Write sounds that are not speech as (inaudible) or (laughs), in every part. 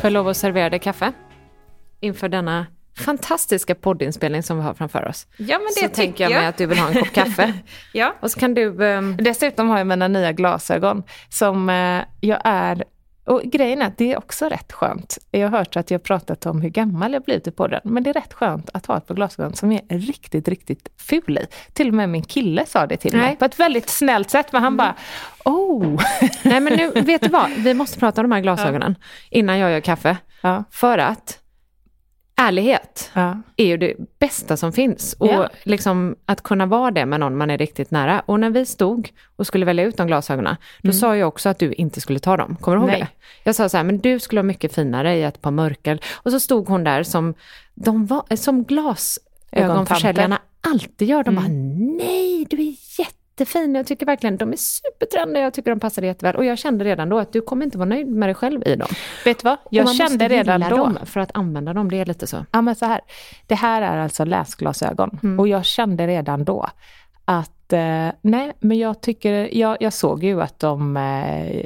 Får jag lov att servera dig kaffe? Inför denna fantastiska poddinspelning som vi har framför oss. Ja, men det så tänker jag mig att du vill ha en kopp kaffe. (laughs) ja. Och så kan du... Um... Dessutom har jag mina nya glasögon som uh, jag är... Och grejen är att det är också rätt skönt. Jag har hört att jag pratat om hur gammal jag blivit i podden, men det är rätt skönt att ha ett par glasögon som är riktigt, riktigt ful i. Till och med min kille sa det till Nej. mig på ett väldigt snällt sätt, men han mm. bara Oh! Nej men nu, vet du vad? Vi måste prata om de här glasögonen (laughs) ja. innan jag gör kaffe. Ja. För att ärlighet ja. är ju det bästa som finns. Och ja. liksom att kunna vara det med någon man är riktigt nära. Och när vi stod och skulle välja ut de glasögonen, då mm. sa jag också att du inte skulle ta dem. Kommer du ihåg Nej. det? Jag sa så här, men du skulle vara mycket finare i ett par mörker. Och så stod hon där som, de var, som glasögonförsäljarna alltid gör. De mm. bara, nej, du är jätte jättefin. Jag tycker verkligen de är supertrendiga. Jag tycker de passar jätteväl. Och jag kände redan då att du kommer inte vara nöjd med dig själv i dem. Vet du vad? Jag kände redan då. Dem för att använda dem. Det är lite så. Ja men så här. Det här är alltså läsglasögon. Mm. Och jag kände redan då att nej, men jag tycker, jag, jag såg ju att de eh,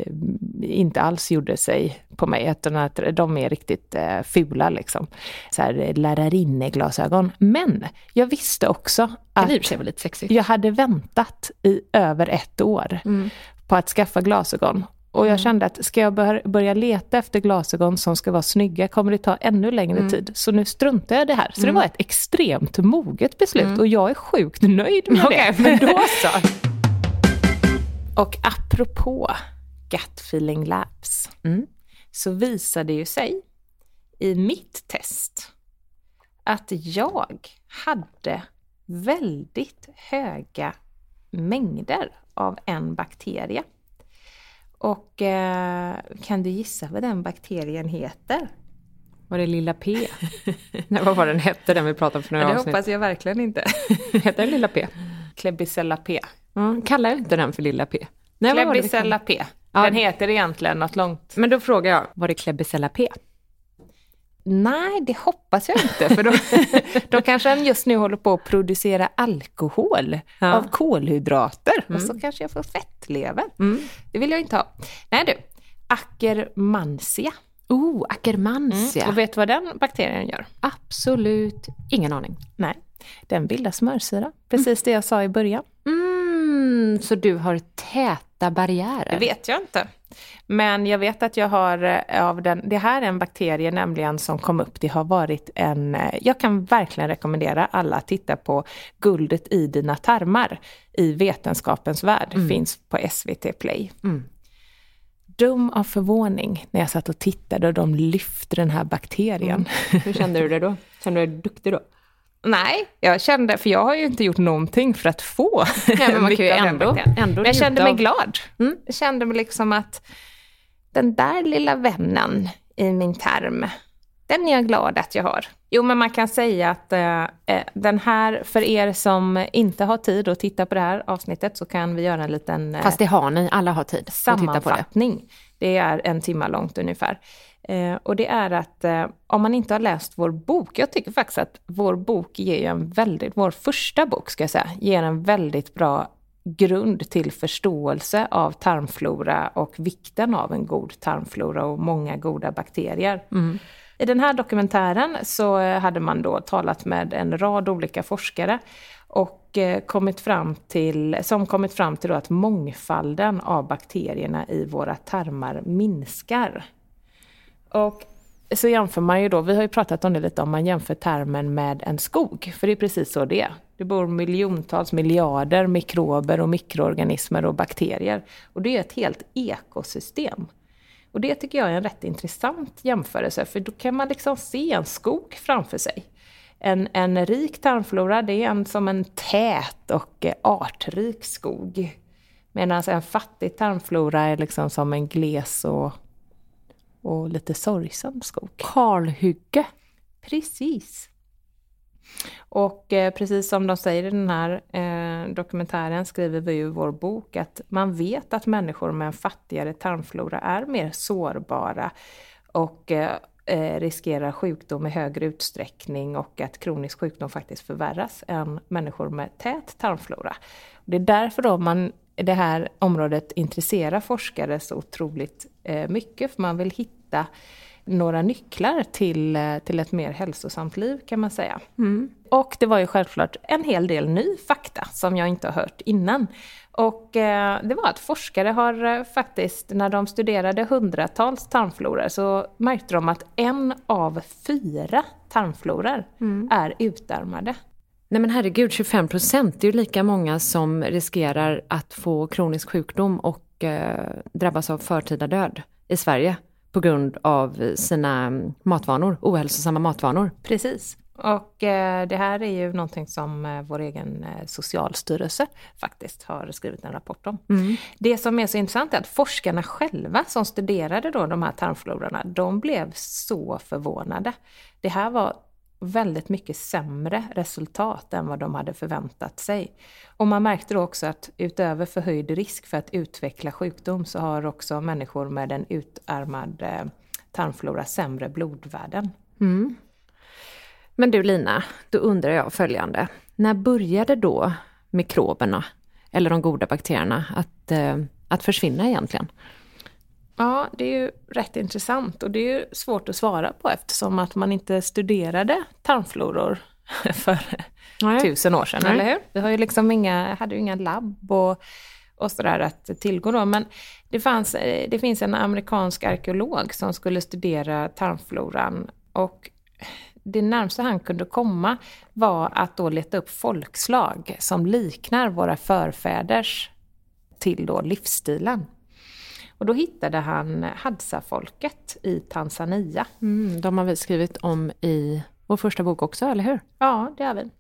inte alls gjorde sig på mig, utan att de är riktigt eh, fula liksom. Så här lärarinneglasögon. Men jag visste också att jag hade väntat i över ett år mm. på att skaffa glasögon. Och jag mm. kände att ska jag börja leta efter glasögon som ska vara snygga kommer det ta ännu längre mm. tid. Så nu struntar jag i det här. Så mm. det var ett extremt moget beslut mm. och jag är sjukt nöjd med okay, det. Men då så. (laughs) och apropå gut feeling labs mm. så visade ju sig i mitt test att jag hade väldigt höga mängder av en bakterie och eh, kan du gissa vad den bakterien heter? Var det lilla P? (laughs) Nej, vad var den hette, den vi pratade om för några ja, det avsnitt? Det hoppas jag verkligen inte. (laughs) Heter den lilla P? Klebsiella P. Mm, kallar jag inte den för lilla P? Nej, Klebsiella P. Den ja. heter egentligen något långt. Men då frågar jag, var det Klebsiella P? Nej, det hoppas jag inte, för då, (laughs) då kanske han just nu håller på att producera alkohol ja. av kolhydrater mm. och så kanske jag får fettlever. Mm. Det vill jag inte ha. Nej du, Akkermansia. Oh, Akkermansia. Mm. Och vet du vad den bakterien gör? Absolut ingen aning. Nej, den bildar smörsyrra. Precis det jag sa i början. Mm, så du har täta barriärer? Det vet jag inte. Men jag vet att jag har eh, av den, det här är en bakterie nämligen som kom upp, det har varit en, eh, jag kan verkligen rekommendera alla att titta på Guldet i dina tarmar i Vetenskapens värld, mm. finns på SVT Play. Mm. Dum av förvåning när jag satt och tittade och de lyfte den här bakterien. Mm. (laughs) Hur kände du det då? Kände du dig duktig då? Nej, jag kände, för jag har ju inte gjort någonting för att få Nej, men man kan ju ändå, ändå Men jag kände mig av... glad. Mm. Jag kände mig liksom att den där lilla vännen i min term, den är jag glad att jag har. Jo, men man kan säga att eh, eh, den här, för er som inte har tid att titta på det här avsnittet så kan vi göra en liten... Eh, Fast det har ni, alla har tid sammanfattning. Att titta på det. det är en timme långt ungefär. Eh, och det är att eh, om man inte har läst vår bok, jag tycker faktiskt att vår bok ger ju en väldigt, vår första bok ska jag säga, ger en väldigt bra grund till förståelse av tarmflora och vikten av en god tarmflora och många goda bakterier. Mm. I den här dokumentären så hade man då talat med en rad olika forskare och eh, kommit fram till, som kommit fram till att mångfalden av bakterierna i våra tarmar minskar. Och så jämför man ju då, vi har ju pratat om det lite, om man jämför termen med en skog, för det är precis så det är. Det bor miljontals miljarder mikrober och mikroorganismer och bakterier. Och det är ett helt ekosystem. Och det tycker jag är en rätt intressant jämförelse, för då kan man liksom se en skog framför sig. En, en rik tarmflora, det är en som en tät och artrik skog. Medan en fattig tarmflora är liksom som en gles och, och lite sorgsam skog. Kalhygge. Precis. Och eh, precis som de säger i den här eh, dokumentären skriver vi i vår bok att man vet att människor med en fattigare tarmflora är mer sårbara och eh, eh, riskerar sjukdom i högre utsträckning och att kronisk sjukdom faktiskt förvärras än människor med tät tarmflora. Det är därför då man det här området intresserar forskare så otroligt eh, mycket, för man vill hitta några nycklar till, eh, till ett mer hälsosamt liv kan man säga. Mm. Och det var ju självklart en hel del ny fakta som jag inte har hört innan. Och eh, det var att forskare har eh, faktiskt, när de studerade hundratals tarmfloror, så märkte de att en av fyra tarmfloror mm. är utarmade. Nej men herregud, 25 procent, det är ju lika många som riskerar att få kronisk sjukdom och eh, drabbas av förtida död i Sverige på grund av sina matvanor, ohälsosamma matvanor. Precis. Och eh, det här är ju någonting som eh, vår egen eh, socialstyrelse faktiskt har skrivit en rapport om. Mm. Det som är så intressant är att forskarna själva som studerade då de här tarmflororna, de blev så förvånade. Det här var väldigt mycket sämre resultat än vad de hade förväntat sig. Och man märkte då också att utöver förhöjd risk för att utveckla sjukdom så har också människor med en utarmad eh, tarmflora sämre blodvärden. Mm. Men du Lina, då undrar jag följande. När började då mikroberna, eller de goda bakterierna, att, eh, att försvinna egentligen? Ja, det är ju rätt intressant och det är ju svårt att svara på eftersom att man inte studerade tarmfloror (laughs) för Nej. tusen år sedan, Nej. eller hur? Vi har ju liksom inga, hade ju inga labb och, och sådär att tillgå då. Men det, fanns, det finns en amerikansk arkeolog som skulle studera tarmfloran och det närmsta han kunde komma var att då leta upp folkslag som liknar våra förfäders till då livsstilen. Och då hittade han Hadza-folket i Tanzania. Mm, de har vi skrivit om i vår första bok också, eller hur? Ja, det har vi.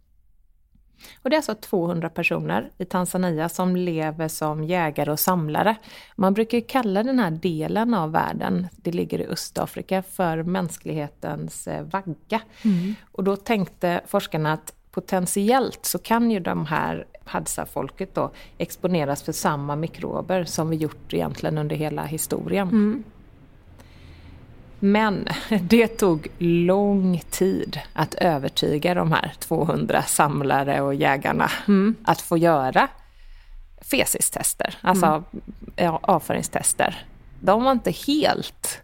Och det är alltså 200 personer i Tanzania som lever som jägare och samlare. Man brukar kalla den här delen av världen, det ligger i Östafrika, för mänsklighetens eh, vagga. Mm. Och då tänkte forskarna att potentiellt så kan ju de här Hadza-folket då exponeras för samma mikrober som vi gjort egentligen under hela historien. Mm. Men (laughs) det tog lång tid att övertyga de här 200 samlare och jägarna mm. att få göra fesistester, alltså mm. avföringstester. De var inte helt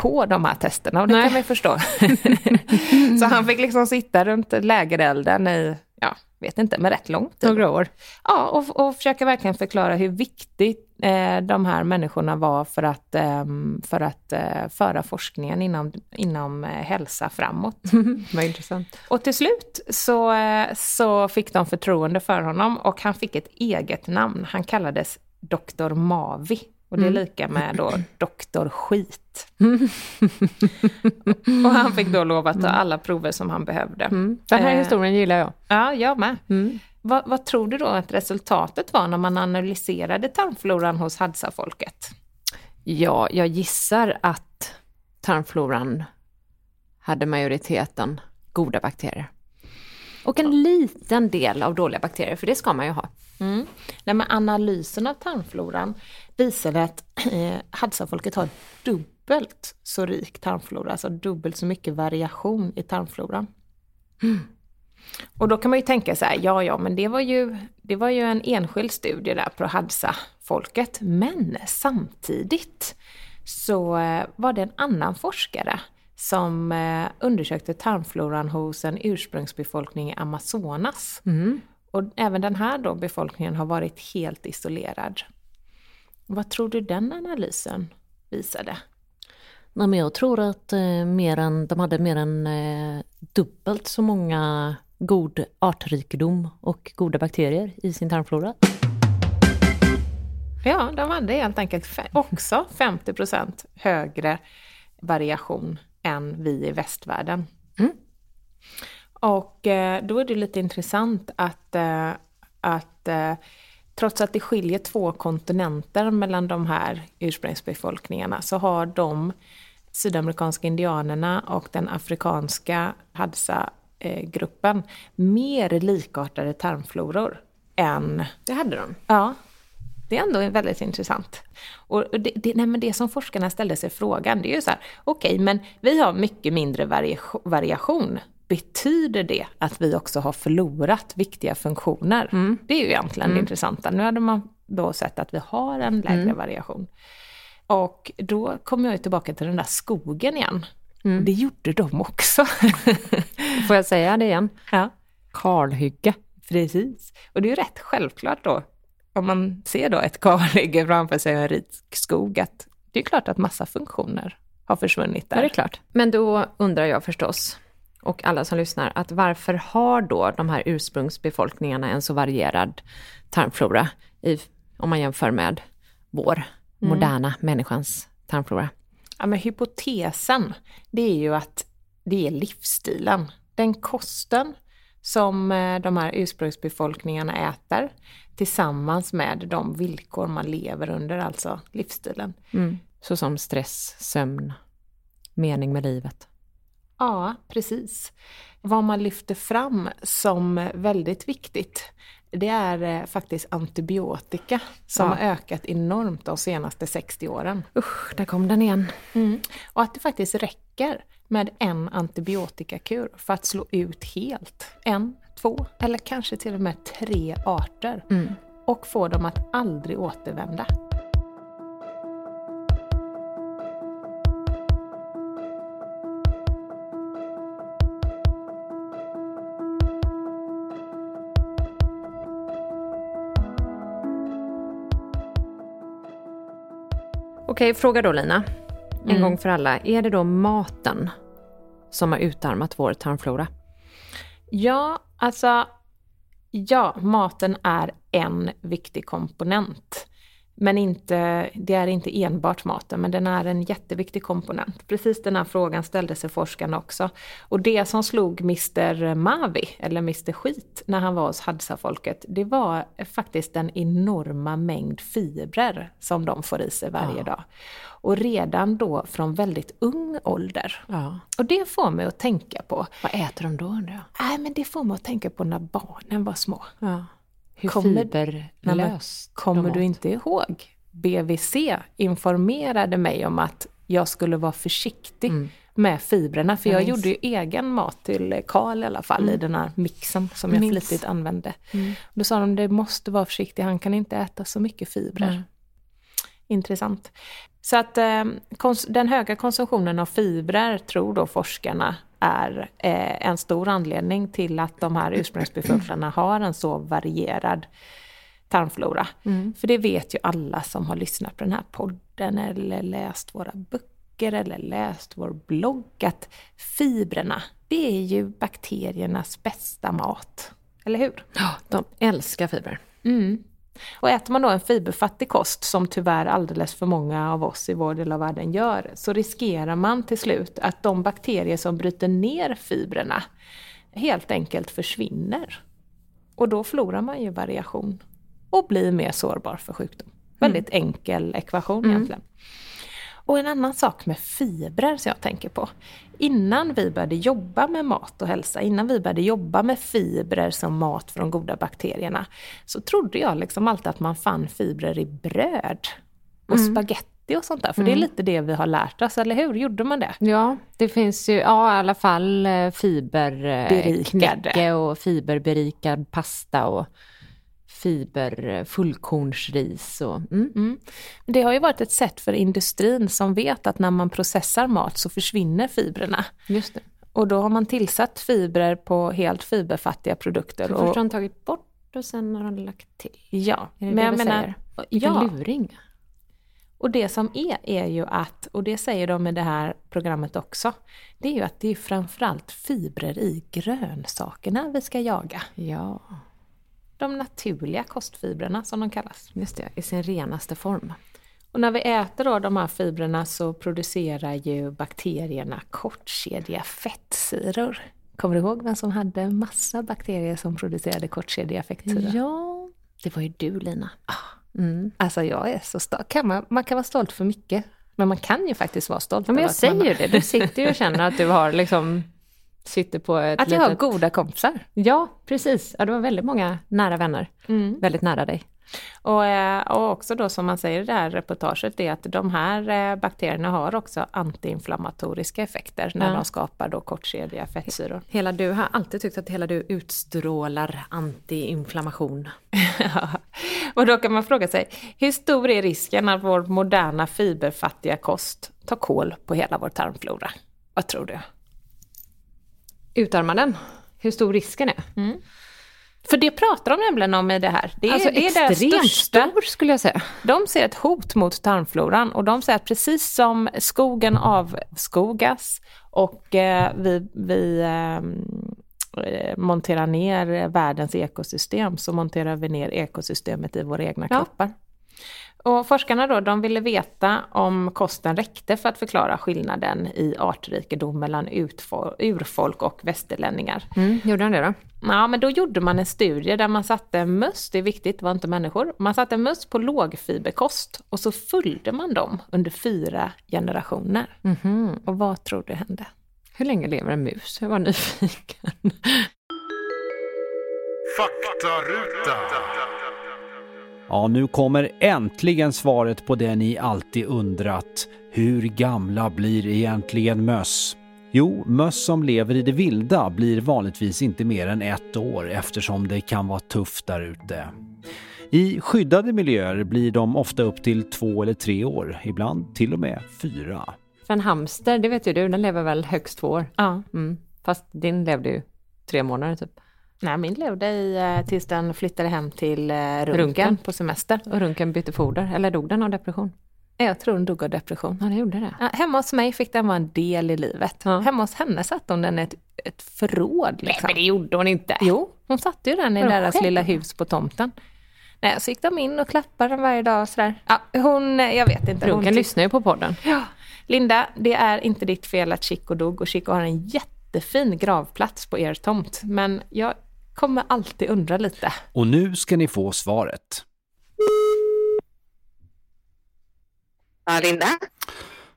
på de här testerna och det Nej. kan man förstå. (laughs) så han fick liksom sitta runt lägerelden i, ja, vet inte, med rätt lång tid. Några år. Ja, och, och försöka verkligen förklara hur viktigt eh, de här människorna var för att, eh, för att eh, föra forskningen inom, inom eh, hälsa framåt. (laughs) Vad intressant. Och till slut så, eh, så fick de förtroende för honom och han fick ett eget namn. Han kallades Dr. Mavi. Och det är mm. lika med då (clears throat) doktor skit. (laughs) och han fick då lov att ta mm. alla prover som han behövde. Mm. Den här eh, historien gillar jag. Ja, jag med. Mm. Vad, vad, tror du då att resultatet var när man analyserade tarmfloran hos Hadza-folket? Ja, jag gissar att tarmfloran hade majoriteten goda bakterier. Och en liten del av dåliga bakterier, för det ska man ju ha. Mm. Nej, men analysen av tarmfloran visade att (clears throat) eh, Hadza-folket har dubbelt så rik tarmflora, alltså dubbelt så mycket variation i tarmfloran. Mm. Och då kan man ju tänka så här, ja ja men det var ju, det var ju en enskild studie där på Hadza-folket. Men samtidigt så eh, var det en annan forskare som eh, undersökte tarmfloran hos en ursprungsbefolkning i Amazonas. Mm. Och även den här då befolkningen har varit helt isolerad. Vad tror du den analysen visade? Nej, men jag tror att eh, mer än, de hade mer än eh, dubbelt så många god artrikedom och goda bakterier i sin tarmflora. Ja, de hade helt enkelt också 50% högre variation än vi i västvärlden. Mm. Och eh, då är det lite intressant att, eh, att eh, trots att det skiljer två kontinenter mellan de här ursprungsbefolkningarna så har de sydamerikanska indianerna och den afrikanska Hadza-gruppen mer likartade tarmfloror än... Det hade de? Ja. Det är ändå väldigt intressant. Och det, det, nej men det som forskarna ställde sig frågan, det är ju så här, okej, okay, men vi har mycket mindre variation. Betyder det att vi också har förlorat viktiga funktioner? Mm. Det är ju egentligen mm. det intressanta. Nu hade man då sett att vi har en lägre mm. variation. Och då kommer jag tillbaka till den där skogen igen. Mm. Det gjorde de också. (laughs) Får jag säga det igen? Ja. Kalhygge. Precis. Och det är ju rätt självklart då, om man ser då ett kalhygge (laughs) framför sig och en rik skog, att det är klart att massa funktioner har försvunnit där. Ja, det är klart. Men då undrar jag förstås, och alla som lyssnar, att varför har då de här ursprungsbefolkningarna en så varierad tarmflora i, om man jämför med vår mm. moderna människans tarmflora? Ja, men hypotesen, det är ju att det är livsstilen. Den kosten som eh, de här ursprungsbefolkningarna äter tillsammans med de villkor man lever under, alltså livsstilen. Mm. Så som stress, sömn, mening med livet. Ja, precis. Vad man lyfter fram som väldigt viktigt, det är eh, faktiskt antibiotika som ja. har ökat enormt de senaste 60 åren. Usch, där kom den igen. Mm. Och att det faktiskt räcker med en antibiotikakur för att slå ut helt en, två eller kanske till och med tre arter mm. och få dem att aldrig återvända. Okej, fråga då Lina. En mm. gång för alla. Är det då maten som har utarmat vår tarmflora? Ja, alltså ja, maten är en viktig komponent. Men inte, det är inte enbart maten, men den är en jätteviktig komponent. Precis den här frågan ställde sig forskarna också. Och det som slog Mr Mavi, eller Mr Skit, när han var hos Hadza-folket, det var faktiskt den enorma mängd fibrer som de får i sig varje ja. dag. Och redan då från väldigt ung ålder. Ja. Och det får mig att tänka på... Vad äter de då undrar jag? Nej men det får mig att tänka på när barnen var små. Ja. Hur kommer, fiberlöst Kommer du inte ihåg? BVC informerade mig om att jag skulle vara försiktig mm. med fibrerna. För jag, jag gjorde ju egen mat till Karl i alla fall mm. i den här mixen som jag Mix. flitigt använde. Mm. Då sa de, det måste vara försiktig, han kan inte äta så mycket fibrer. Intressant. Så att eh, den höga konsumtionen av fibrer tror då forskarna är eh, en stor anledning till att de här ursprungsbefolkningarna har en så varierad tarmflora. Mm. För det vet ju alla som har lyssnat på den här podden eller läst våra böcker eller läst vår blogg att fibrerna, det är ju bakteriernas bästa mat. Eller hur? Ja, de älskar fibrer. Mm. Och äter man då en fiberfattig kost, som tyvärr alldeles för många av oss i vår del av världen gör, så riskerar man till slut att de bakterier som bryter ner fibrerna helt enkelt försvinner. Och då förlorar man ju variation och blir mer sårbar för sjukdom. Väldigt mm. enkel ekvation mm. egentligen. Och en annan sak med fibrer som jag tänker på. Innan vi började jobba med mat och hälsa, innan vi började jobba med fibrer som mat för de goda bakterierna, så trodde jag liksom alltid att man fann fibrer i bröd och mm. spaghetti och sånt där. För mm. det är mm. lite det vi har lärt oss, eller hur? Gjorde man det? Ja, det finns ju ja, i alla fall eh, fiberknäcke och fiberberikad pasta och fiber, eh, fullkornsris och... Mm. Mm. Det har ju varit ett sätt för industrin som vet att när man processar mat så försvinner fibrerna. Just det. Och då har man tillsatt fibrer på helt fiberfattiga produkter. Så först har de tagit bort och sen har de lagt till? Ja. Men jag menar... Vilken ja. luring! Och det som är, är ju att, och det säger de i det här programmet också, det är ju att det är framförallt fibrer i grönsakerna vi ska jaga. Ja. De naturliga kostfibrerna som de kallas. Just det, i sin renaste form. Och när vi äter då de här fibrerna så producerar ju bakterierna kortkedjiga fettsyror. Kommer du ihåg vem som hade massa bakterier som producerade kortkedjiga fettsyror? Ja, det var ju du Lina. Ah. Mm. Alltså jag är så stolt. Kan man, man kan vara stolt för mycket, men man kan ju faktiskt vara stolt. Ja, men jag säger ju det, du sitter ju och känner att du har liksom sitter på ett Att jag litet... har goda kompisar. Ja, precis. Ja, du har väldigt många nära vänner. Mm. Väldigt nära dig. Och, eh, och också då som man säger i det här reportaget, är att de här eh, bakterierna har också antiinflammatoriska effekter när ja. de skapar då kortkedjiga fettsyror. Hela du har alltid tyckt att hela du utstrålar antiinflammation. (laughs) ja. Och då kan man fråga sig, hur stor är risken att vår moderna fiberfattiga kost tar koll på hela vår tarmflora? Vad tror du? Utarmar den? Hur stor risken är? Mm. För det pratar de nämligen om i det här. Det är, alltså det är extremt stor skulle jag säga. De ser ett hot mot tarmfloran och de säger att precis som skogen avskogas och eh, vi, vi eh, monterar ner världens ekosystem så monterar vi ner ekosystemet i våra egna ja. kroppar. Och forskarna då, de ville veta om kosten räckte för att förklara skillnaden i artrikedom mellan urfolk och västerlänningar. Mm, gjorde de det då? Ja, men då gjorde man en studie där man satte möss, det är viktigt, det var inte människor, man satte möss på lågfiberkost och så följde man dem under fyra generationer. Mm -hmm. Och vad tror du hände? Hur länge lever en mus? Jag var nyfiken. Faktaruta. Ja, nu kommer äntligen svaret på det ni alltid undrat. Hur gamla blir egentligen möss? Jo, möss som lever i det vilda blir vanligtvis inte mer än ett år eftersom det kan vara tufft där ute. I skyddade miljöer blir de ofta upp till två eller tre år, ibland till och med fyra. För en hamster, det vet ju du, den lever väl högst två år? Ja. Mm. Fast din levde ju tre månader typ. Nej, min levde i, eh, tills den flyttade hem till eh, Runken, Runken på semester. Och Runken bytte foder, eller dog den av depression? Jag tror den dog av depression. Ja, det gjorde det. Ja, hemma hos mig fick den vara en del i livet. Ja. Hemma hos henne satte hon den i ett, ett förråd. Liksom. Nej, men det gjorde hon inte. Jo, hon satte ju den i deras själv? lilla hus på tomten. Nej, så gick de in och klappade den varje dag och sådär. Ja, hon, jag vet inte. Runken hon lyssnar ju på podden. Ja. Linda, det är inte ditt fel att Chico dog och Chico har en jättefin gravplats på er tomt. Men jag kommer alltid undra lite. Och nu ska ni få svaret. Ja, Linda?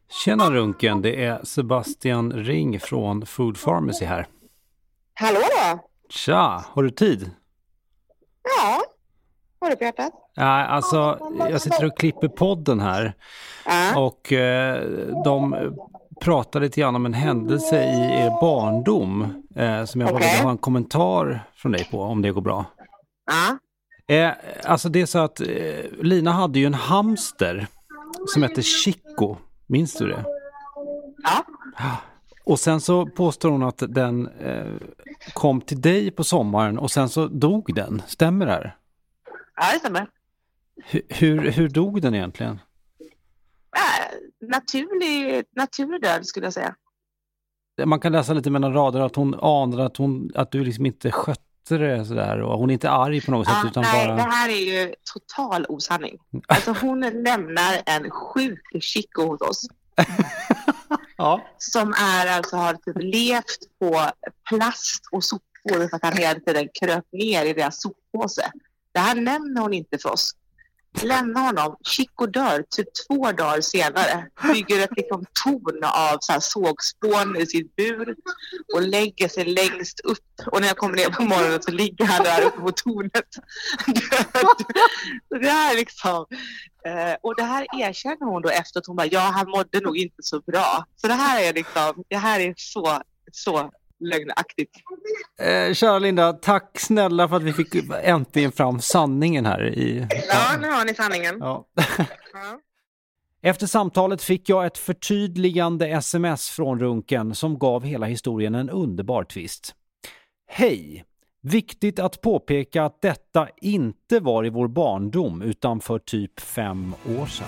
Tjena Runken, det är Sebastian Ring från Food Pharmacy här. Hallå då! Tja, har du tid? Ja, har du på hjärtat? Ja, alltså jag sitter och klipper podden här ja. och eh, de pratar lite grann om en händelse i er barndom eh, som jag okay. bara vill ha en kommentar från dig på om det går bra. Ja. Eh, alltså det är så att eh, Lina hade ju en hamster som hette Chico. Minns du det? Ja. Och sen så påstår hon att den eh, kom till dig på sommaren och sen så dog den. Stämmer det här? Ja, det stämmer. Hur, hur, hur dog den egentligen? Äh, naturlig, naturlig död skulle jag säga. Man kan läsa lite mellan rader att hon anade att, hon, att du liksom inte skötte det sådär och hon är inte arg på något sätt utan nej, bara... det här är ju total osanning. (laughs) Alltså hon lämnar en sjuk Chico hos oss. (laughs) ja. Som är, alltså, har typ levt på plast och sopor för att han hela tiden kröp ner i deras soppåse. Det här nämner hon inte för oss lämna honom. Chico dör typ två dagar senare. Bygger ett liksom torn av så här sågspån i sitt bur och lägger sig längst upp. Och när jag kommer ner på morgonen så ligger han där uppe på tornet. det här liksom, eh, och det här erkänner hon då efter att hon bara, ja han mådde nog inte så bra. Så det här är liksom, det här är så, så lögnaktigt. Eh, kära Linda, tack snälla för att vi fick äntligen fram sanningen här. I... Ja, nu har ni sanningen. Ja. ja. Efter samtalet fick jag ett förtydligande sms från Runken som gav hela historien en underbar twist. Hej! Viktigt att påpeka att detta inte var i vår barndom utan för typ fem år sedan.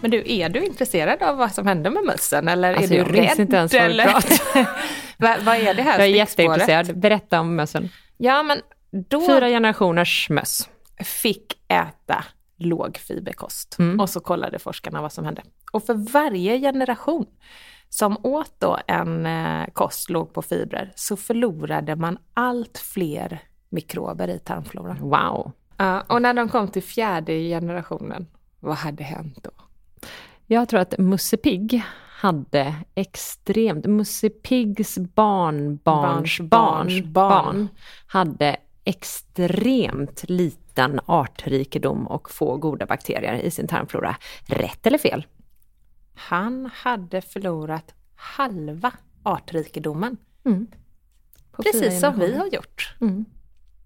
Men du, är du intresserad av vad som hände med mössen eller alltså, är du jag rädd? inte ens vad du pratar. (laughs) vad, vad är det här Jag är jätteintresserad. Berätta om mössen. Ja, men då Fyra generationers möss. fick äta lågfiberkost. Mm. Och så kollade forskarna vad som hände. Och för varje generation som åt då en eh, kost låg på fibrer så förlorade man allt fler mikrober i tarmfloran. Wow. Uh, och när de kom till fjärde generationen, vad hade hänt då? Jag tror att Musse Pigg hade extremt, Musse Piggs barnbarns barns barn hade extremt liten artrikedom och få goda bakterier i sin tarmflora. Rätt eller fel? Han hade förlorat halva artrikedomen. Mm. Precis som vi har gjort. Mm.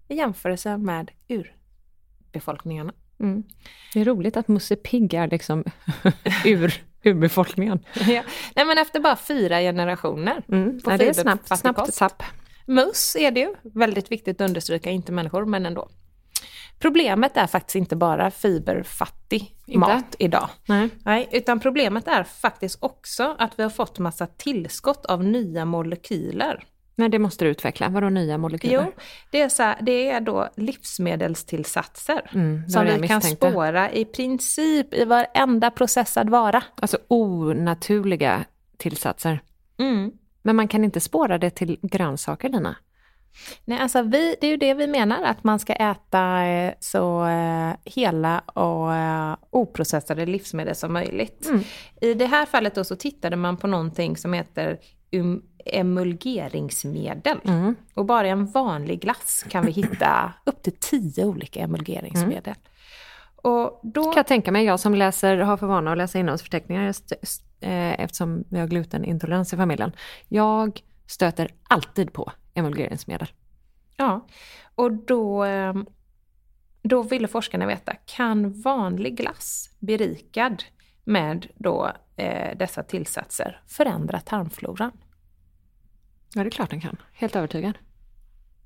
I jämförelse med urbefolkningarna. Mm. Det är roligt att Musse Pigg är liksom (laughs) ur, urbefolkningen. (laughs) ja. Nej men efter bara fyra generationer. Mm. På ja, det är snabbt, snabbt tapp. Möss är det ju, väldigt viktigt att understryka, inte människor men ändå. Problemet är faktiskt inte bara fiberfattig inte? mat idag. Nej. Nej, utan problemet är faktiskt också att vi har fått massa tillskott av nya molekyler. Men det måste du utveckla, vadå nya molekyler? Jo, det är, så här, det är då livsmedelstillsatser mm, som vi kan spåra i princip i varenda processad vara. Alltså onaturliga tillsatser. Mm. Men man kan inte spåra det till grönsaker, Lina? Nej, alltså vi, det är ju det vi menar, att man ska äta eh, så eh, hela och eh, oprocessade livsmedel som möjligt. Mm. I det här fallet då så tittade man på någonting som heter um, emulgeringsmedel. Mm. Och bara i en vanlig glass kan vi (clears throat) hitta upp till tio olika emulgeringsmedel. Mm. Och då... Kan jag tänka mig, jag som läser, har för vana att läsa innehållsförteckningar eftersom vi har glutenintolerans i familjen. Jag stöter alltid på emulgeringsmedel. Ja, och då, då ville forskarna veta, kan vanlig glass berikad med då, eh, dessa tillsatser förändra tarmfloran? Ja, det är klart den kan. Helt övertygad.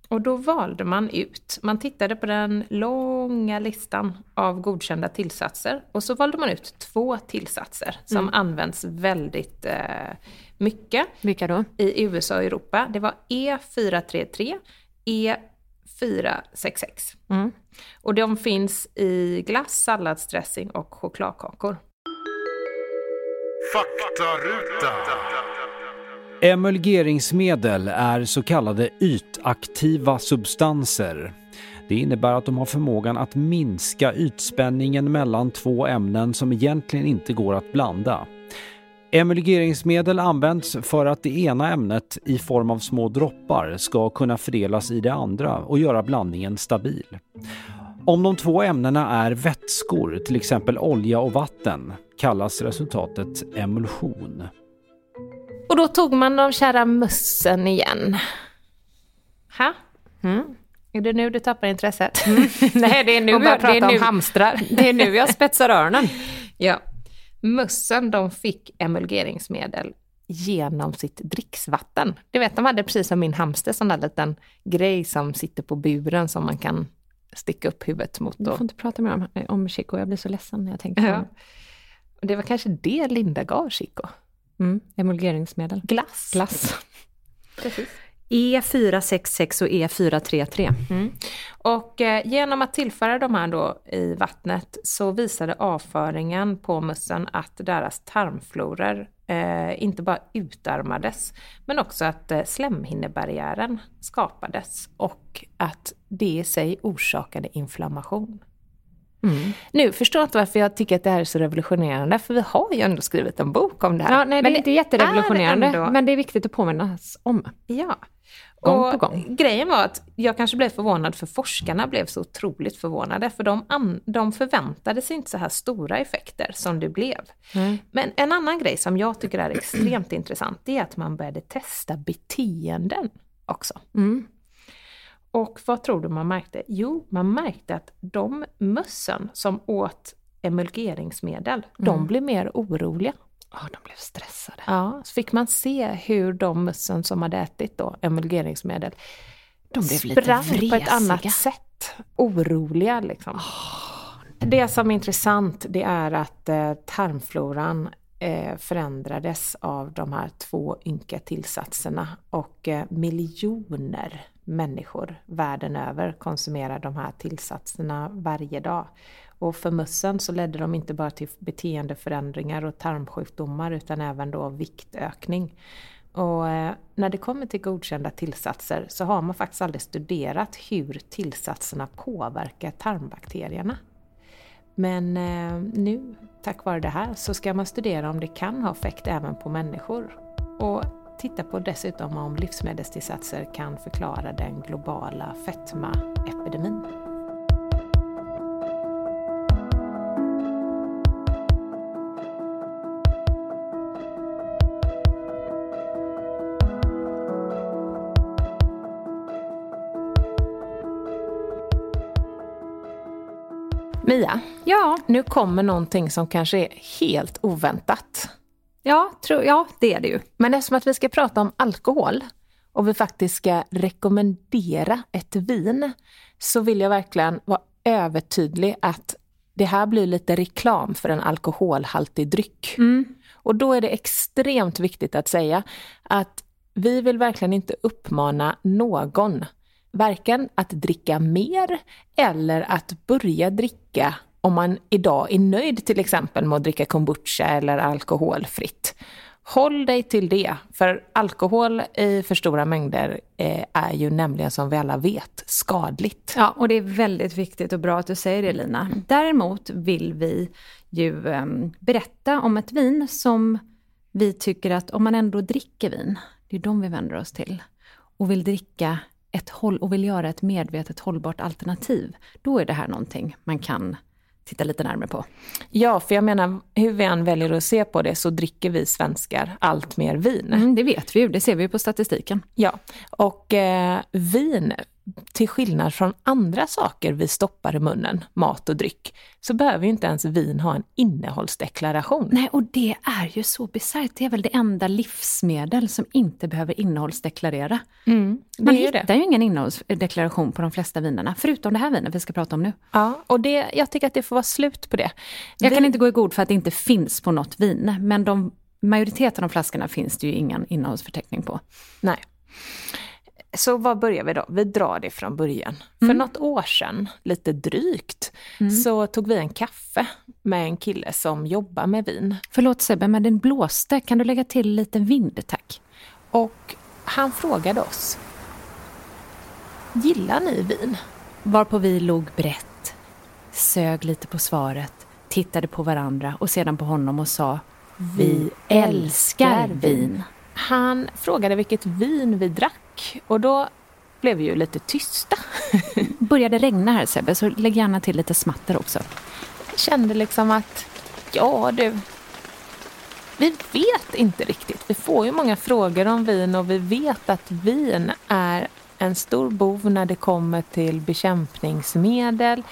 Och då valde man ut, man tittade på den långa listan av godkända tillsatser och så valde man ut två tillsatser som mm. används väldigt eh, mycket. Vilka då? I USA och Europa. Det var E433, E466. Mm. Och de finns i glass, salladsdressing och chokladkakor. Faktaruta. Emulgeringsmedel är så kallade ytaktiva substanser. Det innebär att de har förmågan att minska ytspänningen mellan två ämnen som egentligen inte går att blanda. Emulgeringsmedel används för att det ena ämnet i form av små droppar ska kunna fördelas i det andra och göra blandningen stabil. Om de två ämnena är vätskor, till exempel olja och vatten, kallas resultatet emulsion. Och då tog man de kära mössen igen. Ha? Mm. Är det nu du tappar intresset? Mm. (laughs) Nej, det är nu jag börjar prata om hamstrar. Det är nu jag spetsar öronen. (laughs) ja. Mössen de fick emulgeringsmedel genom sitt dricksvatten. Du vet, de hade precis som min hamster, sån där liten grej som sitter på buren som man kan sticka upp huvudet mot. Du får inte prata mer om, om Chico, jag blir så ledsen när jag tänker på ja. det. Det var kanske det Linda gav Chico. Mm, emulgeringsmedel. Glass. Glass. (laughs) Precis. E466 och E433. Mm. Och eh, genom att tillföra de här då i vattnet så visade avföringen på mössen att deras tarmflorer eh, inte bara utarmades men också att eh, slemhinnebarriären skapades och att det i sig orsakade inflammation. Mm. Nu förstår jag inte varför jag tycker att det här är så revolutionerande, för vi har ju ändå skrivit en bok om det här. Ja, nej, men det är inte jätterevolutionerande, ändå... men det är viktigt att påminnas om. Ja. Gång och på gång. Grejen var att jag kanske blev förvånad för forskarna blev så otroligt förvånade för de, an, de förväntade sig inte så här stora effekter som det blev. Mm. Men en annan grej som jag tycker är extremt (clears throat) intressant det är att man började testa beteenden också. Mm. Och vad tror du man märkte? Jo, man märkte att de mössen som åt emulgeringsmedel, mm. de blev mer oroliga. Ja, de blev stressade. Ja, så fick man se hur de mössen som hade ätit då emulgeringsmedel de blev lite vresiga. på ett annat sätt. Oroliga liksom. Oh. Det som är intressant det är att eh, tarmfloran eh, förändrades av de här två ynka tillsatserna och eh, miljoner människor världen över konsumerar de här tillsatserna varje dag. Och för mössen så ledde de inte bara till beteendeförändringar och tarmsjukdomar utan även då viktökning. Och eh, när det kommer till godkända tillsatser så har man faktiskt aldrig studerat hur tillsatserna påverkar tarmbakterierna. Men eh, nu, tack vare det här, så ska man studera om det kan ha effekt även på människor. Och titta på dessutom om livsmedelstillsatser kan förklara den globala fetmaepidemin. Mia, ja. nu kommer någonting som kanske är helt oväntat. Ja, tro, ja, det är det ju. Men eftersom att vi ska prata om alkohol och vi faktiskt ska rekommendera ett vin så vill jag verkligen vara övertydlig att det här blir lite reklam för en alkoholhaltig dryck. Mm. Och då är det extremt viktigt att säga att vi vill verkligen inte uppmana någon varken att dricka mer eller att börja dricka om man idag är nöjd till exempel med att dricka kombucha eller alkoholfritt. Håll dig till det, för alkohol i för stora mängder eh, är ju nämligen som vi alla vet skadligt. Ja, och det är väldigt viktigt och bra att du säger det Lina. Däremot vill vi ju eh, berätta om ett vin som vi tycker att om man ändå dricker vin, det är de vi vänder oss till, och vill dricka ett håll och vill göra ett medvetet hållbart alternativ, då är det här någonting man kan titta lite närmare på. Ja, för jag menar, hur vi än väljer att se på det så dricker vi svenskar allt mer vin. Mm, det vet vi ju, det ser vi ju på statistiken. Ja, och eh, vin till skillnad från andra saker vi stoppar i munnen, mat och dryck, så behöver ju inte ens vin ha en innehållsdeklaration. Nej, och det är ju så bisarrt. Det är väl det enda livsmedel som inte behöver innehållsdeklarera. Mm, Man hittar det. ju ingen innehållsdeklaration på de flesta vinerna, förutom det här vinet vi ska prata om nu. Ja, och det, jag tycker att det får vara slut på det. Jag vi... kan inte gå i god för att det inte finns på något vin, men de, majoriteten av flaskorna finns det ju ingen innehållsförteckning på. Nej. Så var börjar vi då? Vi drar det från början. Mm. För något år sedan, lite drygt, mm. så tog vi en kaffe med en kille som jobbar med vin. Förlåt Sebbe, men den blåste. Kan du lägga till lite vind, tack? Och han frågade oss, gillar ni vin? Varpå vi låg brett, sög lite på svaret, tittade på varandra och sedan på honom och sa, Vi älskar vin. Han frågade vilket vin vi drack och då blev vi ju lite tysta. (laughs) Började regna här Sebbe, så lägg gärna till lite smatter också. Jag kände liksom att, ja du, vi vet inte riktigt. Vi får ju många frågor om vin och vi vet att vin är en stor bov när det kommer till bekämpningsmedel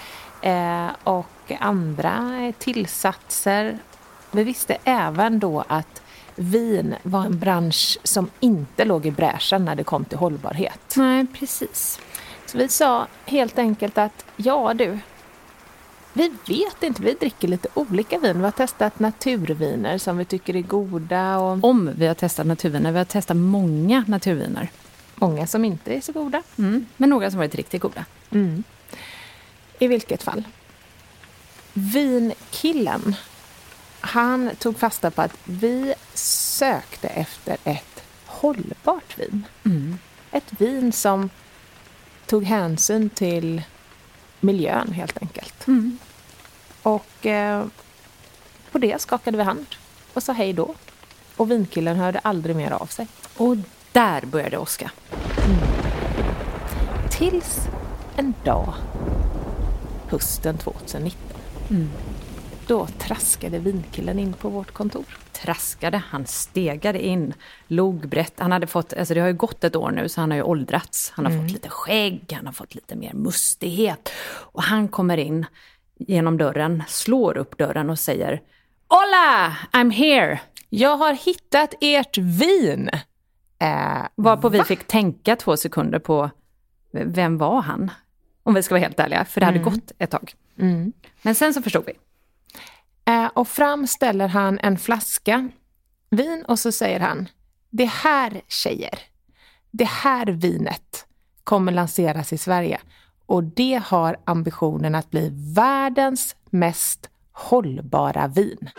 eh, och andra tillsatser. Vi visste även då att vin var en bransch som inte låg i bräschen när det kom till hållbarhet. Nej, precis. Så vi sa helt enkelt att ja du, vi vet inte, vi dricker lite olika vin. Vi har testat naturviner som vi tycker är goda. Och... Om vi har testat naturviner, vi har testat många naturviner. Många som inte är så goda. Mm. Men några som varit riktigt goda. Mm. I vilket fall. Vinkillen, han tog fasta på att vi sökte efter ett hållbart vin. Mm. Ett vin som tog hänsyn till miljön helt enkelt. Mm. Och eh, på det skakade vi hand och sa hej då. Och vinkillen hörde aldrig mer av sig. Och där började åska. Mm. Tills en dag, hösten 2019. Mm. Då traskade vinkillen in på vårt kontor. Traskade, han stegade in, log brett. Han hade fått, alltså det har ju gått ett år nu så han har ju åldrats. Han har mm. fått lite skägg, han har fått lite mer mustighet. Och han kommer in genom dörren, slår upp dörren och säger Hola, I'm here! Jag har hittat ert vin! Eh, Varpå va? vi fick tänka två sekunder på vem var han? Om vi ska vara helt ärliga, för det hade mm. gått ett tag. Mm. Men sen så förstod vi. Eh, och fram ställer han en flaska vin och så säger han, det här tjejer, det här vinet kommer lanseras i Sverige och det har ambitionen att bli världens mest hållbara vin.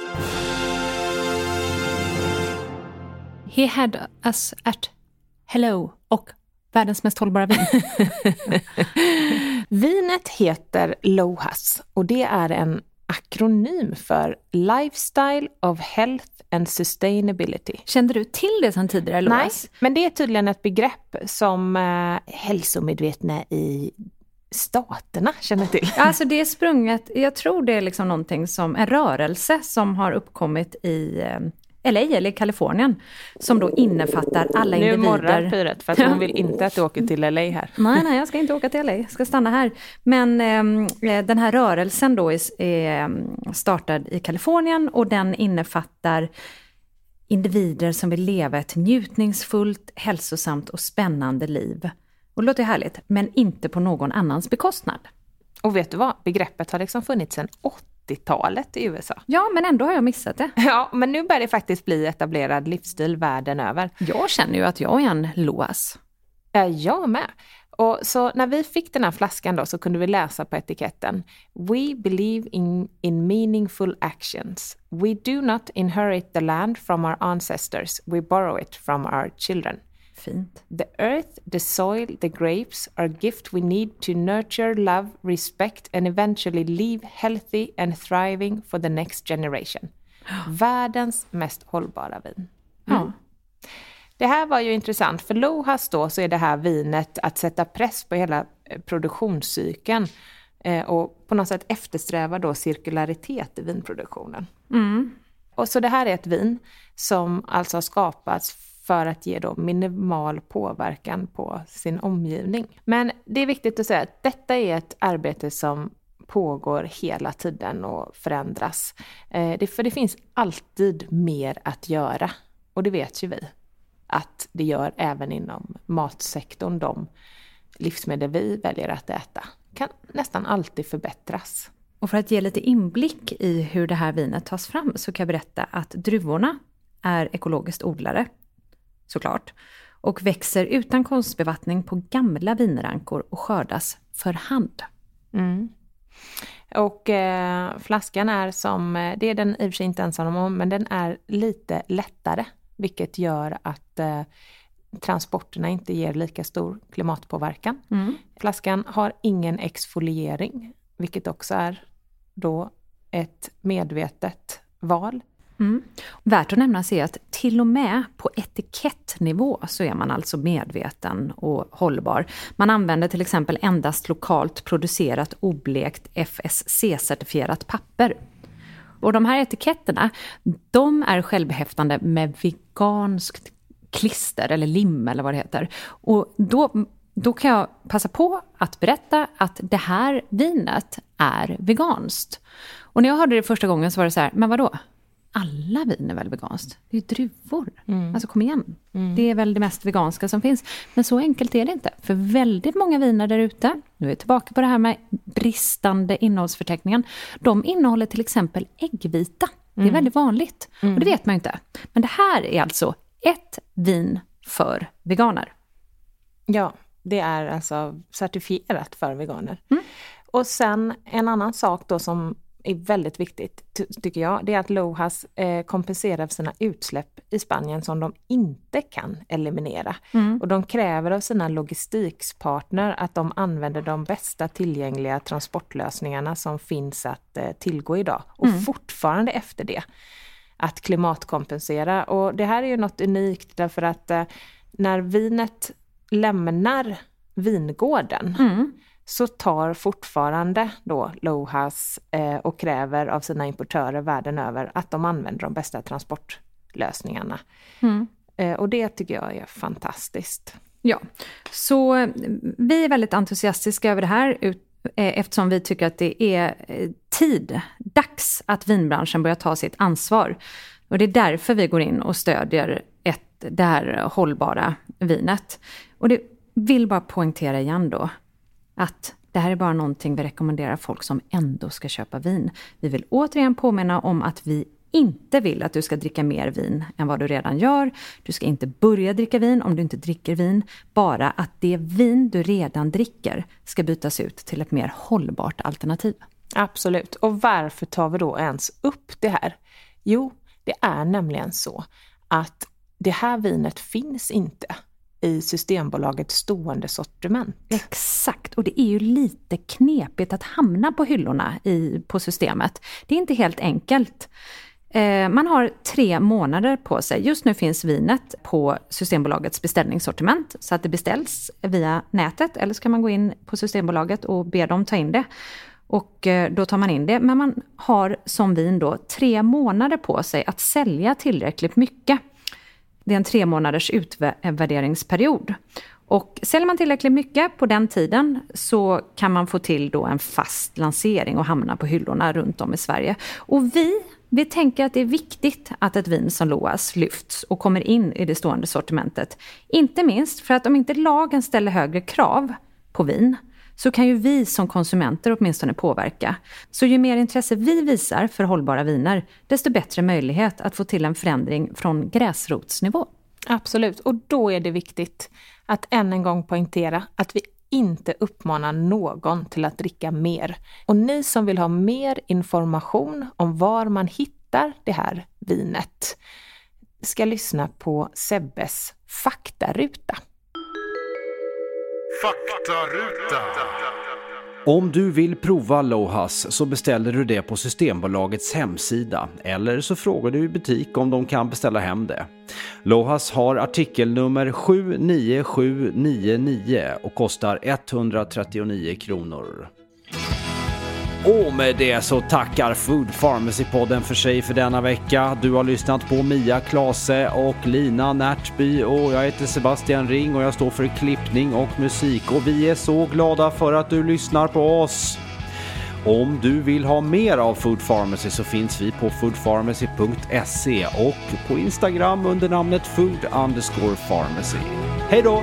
He had us at hello och världens mest hållbara vin. (laughs) Vinet heter LOHAS och det är en akronym för Lifestyle of Health and Sustainability. Kände du till det sedan tidigare, LOHAS? Nej, men det är tydligen ett begrepp som eh, hälsomedvetna i staterna känner till. (laughs) Alltså det är sprunget, jag tror det är liksom någonting som, en rörelse som har uppkommit i eh, LA eller Kalifornien som då innefattar alla nu individer. Nu morrar Pyret för att hon vill inte att du åker till LA här. (laughs) Nej, nej, jag ska inte åka till LA, jag ska stanna här. Men ehm, eh, den här rörelsen då är, är ehm, startad i Kalifornien och den innefattar individer som vill leva ett njutningsfullt, hälsosamt och spännande liv. Och det låter härligt, men inte på någon annans bekostnad. Och vet du vad? Begreppet har liksom funnits sedan 80-talet i USA. Ja, men ändå har jag missat det. Ja, men nu börjar det faktiskt bli etablerad livsstil världen över. Jag känner ju att jag är en LOAS. Jag med. Och så när vi fick den här flaskan då så kunde vi läsa på etiketten We believe in, in meaningful actions. We do not inherit the land from our ancestors, we borrow it from our children. Fint. The earth, the soil, the grapes are gift we need to nurture, love, respect and eventually leave healthy and thriving for the next generation. (gasps) Världens mest hållbara vin. Mm. Ja. Det här var ju intressant, för Lohas då så är det här vinet att sätta press på hela eh, produktionscykeln eh, och på något sätt eftersträva då cirkularitet i vinproduktionen. Mm. Och så det här är ett vin som alltså har skapats för att ge då minimal påverkan på sin omgivning. Men det är viktigt att säga att detta är ett arbete som pågår hela tiden och förändras. Eh, det, för det finns alltid mer att göra och det vet ju vi att det gör även inom matsektorn. De livsmedel vi väljer att äta kan nästan alltid förbättras. Och för att ge lite inblick i hur det här vinet tas fram så kan jag berätta att druvorna är ekologiskt odlade såklart, och växer utan konstbevattning på gamla vinrankor och skördas för hand. Mm. Och eh, flaskan är som, eh, det är den i och för sig inte ensam om, men den är lite lättare, vilket gör att eh, transporterna inte ger lika stor klimatpåverkan. Mm. Flaskan har ingen exfoliering, vilket också är då ett medvetet val. Mm. Värt att nämna är att till och med på etikettnivå så är man alltså medveten och hållbar. Man använder till exempel endast lokalt producerat oblekt FSC-certifierat papper. Och de här etiketterna, de är självhäftande med veganskt klister eller lim eller vad det heter. Och då, då kan jag passa på att berätta att det här vinet är veganskt. Och när jag hörde det första gången så var det så här, men vadå? Alla vin är väl veganskt? Det är ju druvor. Mm. Alltså kom igen. Mm. Det är väl det mest veganska som finns. Men så enkelt är det inte. För väldigt många viner där ute, nu är jag tillbaka på det här med bristande innehållsförteckningen. De innehåller till exempel äggvita. Det är mm. väldigt vanligt. Och det mm. vet man ju inte. Men det här är alltså ett vin för veganer. Ja, det är alltså certifierat för veganer. Mm. Och sen en annan sak då som är väldigt viktigt, tycker jag, det är att Lohas eh, kompenserar för sina utsläpp i Spanien som de inte kan eliminera. Mm. Och de kräver av sina logistikpartner att de använder de bästa tillgängliga transportlösningarna som finns att eh, tillgå idag. Och mm. fortfarande efter det att klimatkompensera. Och det här är ju något unikt därför att eh, när vinet lämnar vingården mm så tar fortfarande då Lohas eh, och kräver av sina importörer världen över att de använder de bästa transportlösningarna. Mm. Eh, och det tycker jag är fantastiskt. Ja, så eh, vi är väldigt entusiastiska över det här ut, eh, eftersom vi tycker att det är tid, dags att vinbranschen börjar ta sitt ansvar. Och det är därför vi går in och stödjer ett, det här hållbara vinet. Och det vill bara poängtera igen då, att det här är bara någonting vi rekommenderar folk som ändå ska köpa vin. Vi vill återigen påminna om att vi inte vill att du ska dricka mer vin än vad du redan gör. Du ska inte börja dricka vin om du inte dricker vin. Bara att det vin du redan dricker ska bytas ut till ett mer hållbart alternativ. Absolut. Och varför tar vi då ens upp det här? Jo, det är nämligen så att det här vinet finns inte i Systembolagets stående sortiment. Exakt, och det är ju lite knepigt att hamna på hyllorna i, på systemet. Det är inte helt enkelt. Eh, man har tre månader på sig. Just nu finns vinet på Systembolagets beställningssortiment så att det beställs via nätet eller så kan man gå in på Systembolaget och be dem ta in det. Och eh, då tar man in det. Men man har som vin då tre månader på sig att sälja tillräckligt mycket det är en tre månaders utvärderingsperiod. Och säljer man tillräckligt mycket på den tiden så kan man få till då en fast lansering och hamna på hyllorna runt om i Sverige. Och vi, vi tänker att det är viktigt att ett vin som Loas lyfts och kommer in i det stående sortimentet. Inte minst för att om inte lagen ställer högre krav på vin så kan ju vi som konsumenter åtminstone påverka. Så ju mer intresse vi visar för hållbara viner, desto bättre möjlighet att få till en förändring från gräsrotsnivå. Absolut, och då är det viktigt att än en gång poängtera att vi inte uppmanar någon till att dricka mer. Och ni som vill ha mer information om var man hittar det här vinet ska lyssna på Sebbes faktaruta. Faktaruta. Om du vill prova Lohas så beställer du det på Systembolagets hemsida eller så frågar du i butik om de kan beställa hem det. Lohas har artikelnummer 79799 och kostar 139 kronor. Och med det så tackar Food Pharmacy-podden för sig för denna vecka. Du har lyssnat på Mia Klase och Lina Närtby och jag heter Sebastian Ring och jag står för klippning och musik och vi är så glada för att du lyssnar på oss. Om du vill ha mer av Food Pharmacy så finns vi på foodpharmacy.se och på Instagram under namnet food underscore pharmacy. Hej då!